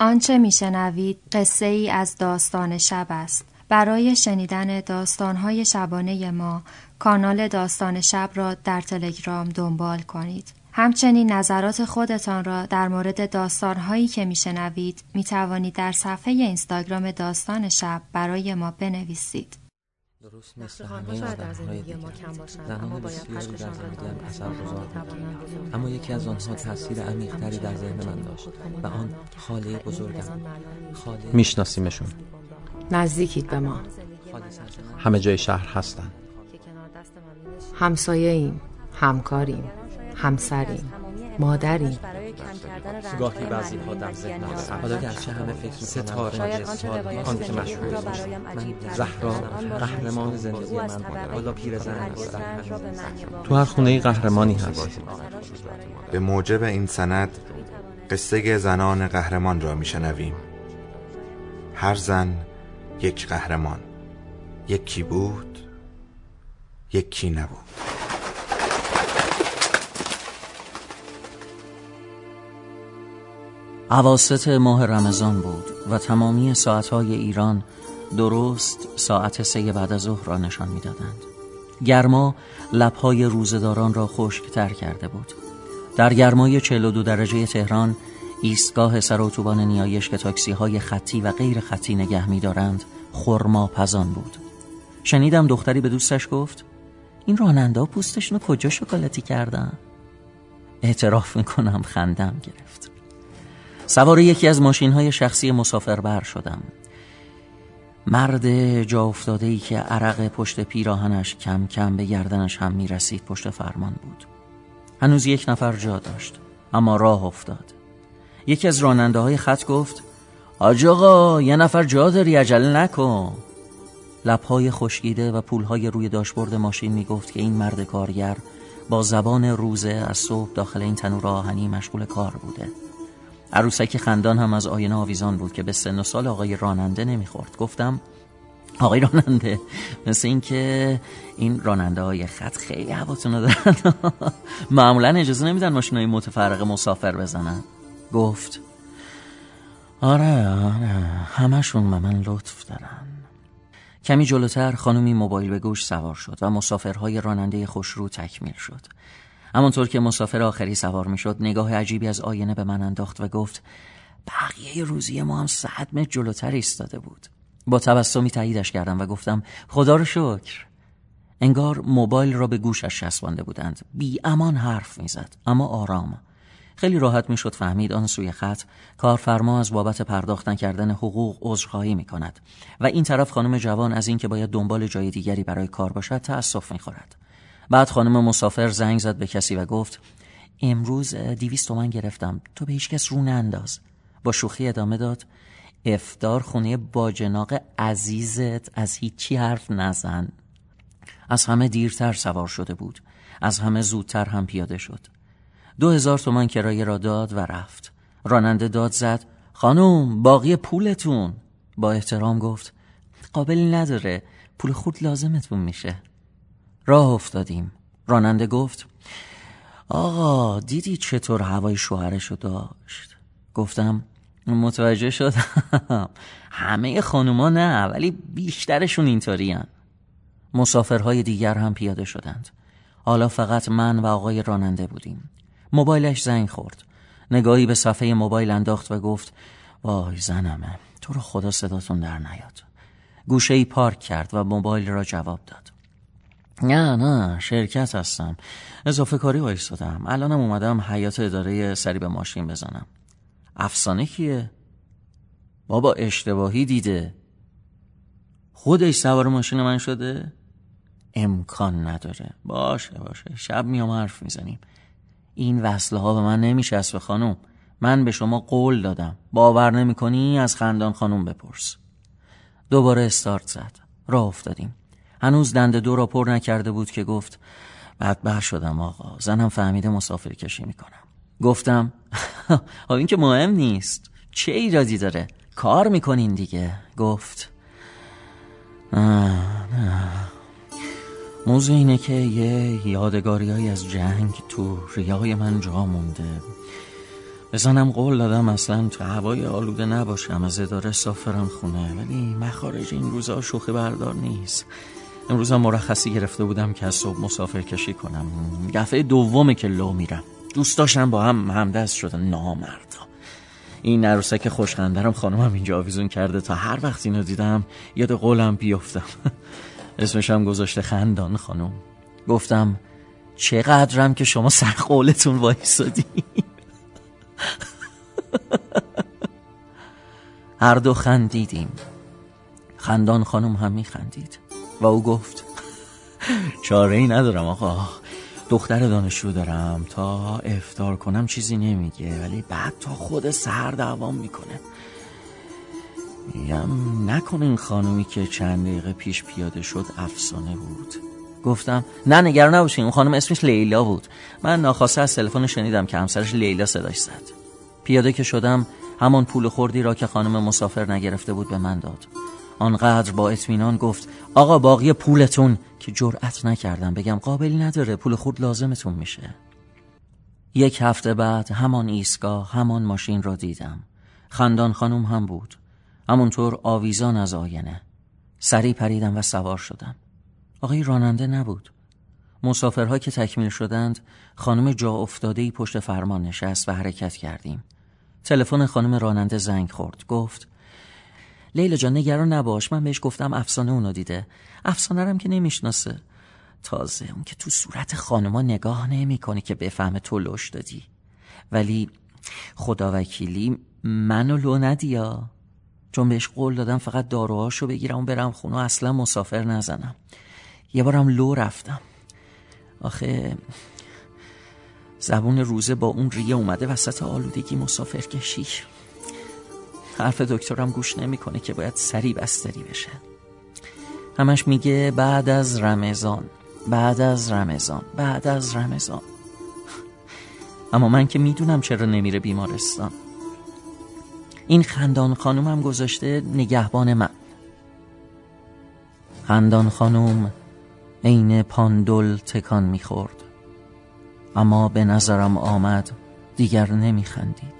آنچه میشنوید قصه ای از داستان شب است. برای شنیدن داستانهای شبانه ما کانال داستان شب را در تلگرام دنبال کنید. همچنین نظرات خودتان را در مورد داستانهایی که میشنوید می توانید در صفحه اینستاگرام داستان شب برای ما بنویسید. درست مثل همه آدم های ما کم باشند اما باید قدرشان را اثر گذار اما یکی از آنها تاثیر عمیقتری در ذهن من داشت و آن خاله بزرگم. خاله میشناسیمشون. نزدیکید به ما. همه جای شهر هستن. همسایه ایم همکاریم همسریم مادریم. گاهی بعضی ها در ذهن هست حالا گرچه همه فکر ستاره آن که مشهور من زهرا قهرمان زندگی من بوده حالا پیرزن تو هر خونه قهرمانی هست به موجب این سند قصه زنان قهرمان را میشنویم. هر زن یک قهرمان. یکی بود یکی نبود. عواست ماه رمضان بود و تمامی ساعتهای ایران درست ساعت سه بعد از ظهر را نشان می‌دادند. گرما لبهای روزداران را خشکتر کرده بود. در گرمای 42 درجه تهران ایستگاه سر اتوبان نیایش که تاکسی های خطی و غیر خطی نگه می دارند خرما پزان بود. شنیدم دختری به دوستش گفت این راننده پوستشون کجا شکلاتی کردن؟ اعتراف می‌کنم خندم گرفت. سوار یکی از ماشین های شخصی مسافربر شدم. مرد جا افتاده ای که عرق پشت پیراهنش کم کم به گردنش هم می رسید پشت فرمان بود. هنوز یک نفر جا داشت اما راه افتاد. یکی از راننده های خط گفت آج آقا یه نفر جا داری عجله نکن. لبهای خشکیده و پولهای روی داشبورد ماشین می گفت که این مرد کارگر با زبان روزه از صبح داخل این تنور آهنی مشغول کار بوده. عروسک خندان هم از آینه آویزان بود که به سن و سال آقای راننده نمی‌خورد. گفتم آقای راننده مثل اینکه این راننده های خط خیلی هواتون دارن. معمولا اجازه نمیدن ماشین های متفرق مسافر بزنن. گفت آره آره همشون به من لطف دارن. کمی جلوتر خانمی موبایل به گوش سوار شد و مسافرهای راننده خوشرو تکمیل شد. همانطور که مسافر آخری سوار می شد نگاه عجیبی از آینه به من انداخت و گفت بقیه روزی ما هم صد متر جلوتر ایستاده بود. با تبسمی تاییدش کردم و گفتم خدا رو شکر. انگار موبایل را به گوشش چسبانده بودند. بی امان حرف می‌زد اما آرام. خیلی راحت می‌شد فهمید آن سوی خط کارفرما از بابت پرداختن کردن حقوق عذرخواهی می کند و این طرف خانم جوان از اینکه باید دنبال جای دیگری برای کار باشد تأسف می خورد. بعد خانم مسافر زنگ زد به کسی و گفت امروز دیویست تومن گرفتم. تو به هیچ کس رو ننداز. با شوخی ادامه داد افتار خونه باجناق عزیزت از هیچی حرف نزن. از همه دیرتر سوار شده بود. از همه زودتر هم پیاده شد. دو هزار تومن کرایه را داد و رفت. راننده داد زد خانوم باقی پولتون. با احترام گفت قابلی نداره. پول خود لازمتون میشه. راه افتادیم. راننده گفت آقا دیدی چطور هوای شوهرشو داشت؟ گفتم متوجه شدم. همه خانوما نه ولی بیشترشون اینطوری مسافرهای دیگر هم پیاده شدند. حالا فقط من و آقای راننده بودیم. موبایلش زنگ خورد. نگاهی به صفحه موبایل انداخت و گفت وای زنمه تو رو خدا صداتون در نیاد. گوشه ای پارک کرد و موبایل را جواب داد. نه نه شرکت هستم. اضافه کاری وایستادم. الانم اومدم حیات اداره سری به ماشین بزنم. افسانه کیه؟ بابا اشتباهی دیده. خودش سوار ماشین من شده؟ امکان نداره. باشه باشه. شب میام حرف می‌زنیم. این وصله ها به من نمیشه خانم. من به شما قول دادم. باور نمی کنی از خندان خانم بپرس. دوباره استارت زد. راه افتادیم. هنوز دند دو را پر نکرده بود که گفت بدبخ شدم آقا زنم فهمیده مسافر کشی می‌کنم. گفتم این که مهم نیست. چه ایرادی داره؟ کار می‌کنین دیگه. گفت نه. موضوع اینه که یه یادگاری از جنگ تو ریای من جا مونده. بزنم قول دادم اصلا تو هوای آلوده نباشم از اداره سافرم خونه ولی مخارج این روزا شوخی بردار نیست. امروز مرخصی گرفته بودم که از صبح مسافر کشی کنم. دفعه دومه که لو میرم. دوست داشتم با هم همدست شدن. نامردا. این عروسک خوشخندرم خانمم اینجا آویزون کرده تا هر وقت اینو دیدم یاد قولم بیفتم. اسمشم گذاشته خندان خانم. گفتم چقدرم که شما سر قولتون وایسادی؟ هر دو خندیدیم. خندان خانم هم می خندید و او گفت چاره ای ندارم آقا. دختر دانشجو دارم. تا افتار کنم چیزی نمیگه ولی بعد تا خود سر دوام می‌کنه. میگم نکنه این خانومی که چند دقیقه پیش پیاده شد افسانه بود. گفتم نه نگران نباشین اون خانم اسمش لیلا بود. من ناخواسته از تلفن شنیدم که همسرش لیلا صداش زد. پیاده که شدم همان پول خوردی را که خانم مسافر نگرفته بود به من داد. آنقدر با اطمینان گفت آقا باقی پولتون که جرأت نکردم. بگم قابلی نداره پول خورد لازمتون میشه. یک هفته بعد همان ایستگاه همان ماشین را دیدم. خندان خانم هم بود. همونطور آویزان از آینه. سری پریدم و سوار شدم. آقای راننده نبود. مسافرها که تکمیل شدند خانم جا افتاده پشت فرمان نشست و حرکت کردیم. تلفن خانم راننده زنگ خورد. گفت لیلا جان نگران نباش. من بهش گفتم افسانه اونو دیده. افسانه رم که نمی‌شناسه. تازه اون که تو صورت خانما نگاه نمی‌کنه که بفهمه تو لش دادی. ولی خدا وکیلی منو لو ندیا چون بهش قول دادم فقط داروهاشو بگیرم و برم خونه اصلا مسافر نزنم. یه بارم لو رفتم. آخه زبون روزه با اون ریه اومده وسط آلودگی مسافر کشی. حرف دکترم گوش نمی‌کنه که باید سری بستری بشه. همش میگه بعد از رمضان بعد از رمضان بعد از رمضان. اما من که می‌دونم چرا نمیره بیمارستان. این خندان خانومم گذاشته نگهبان من. خندان خانوم عین پاندل تکان می‌خورد. اما به نظرم آمد دیگر نمیخندید.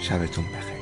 شبتون بخیر.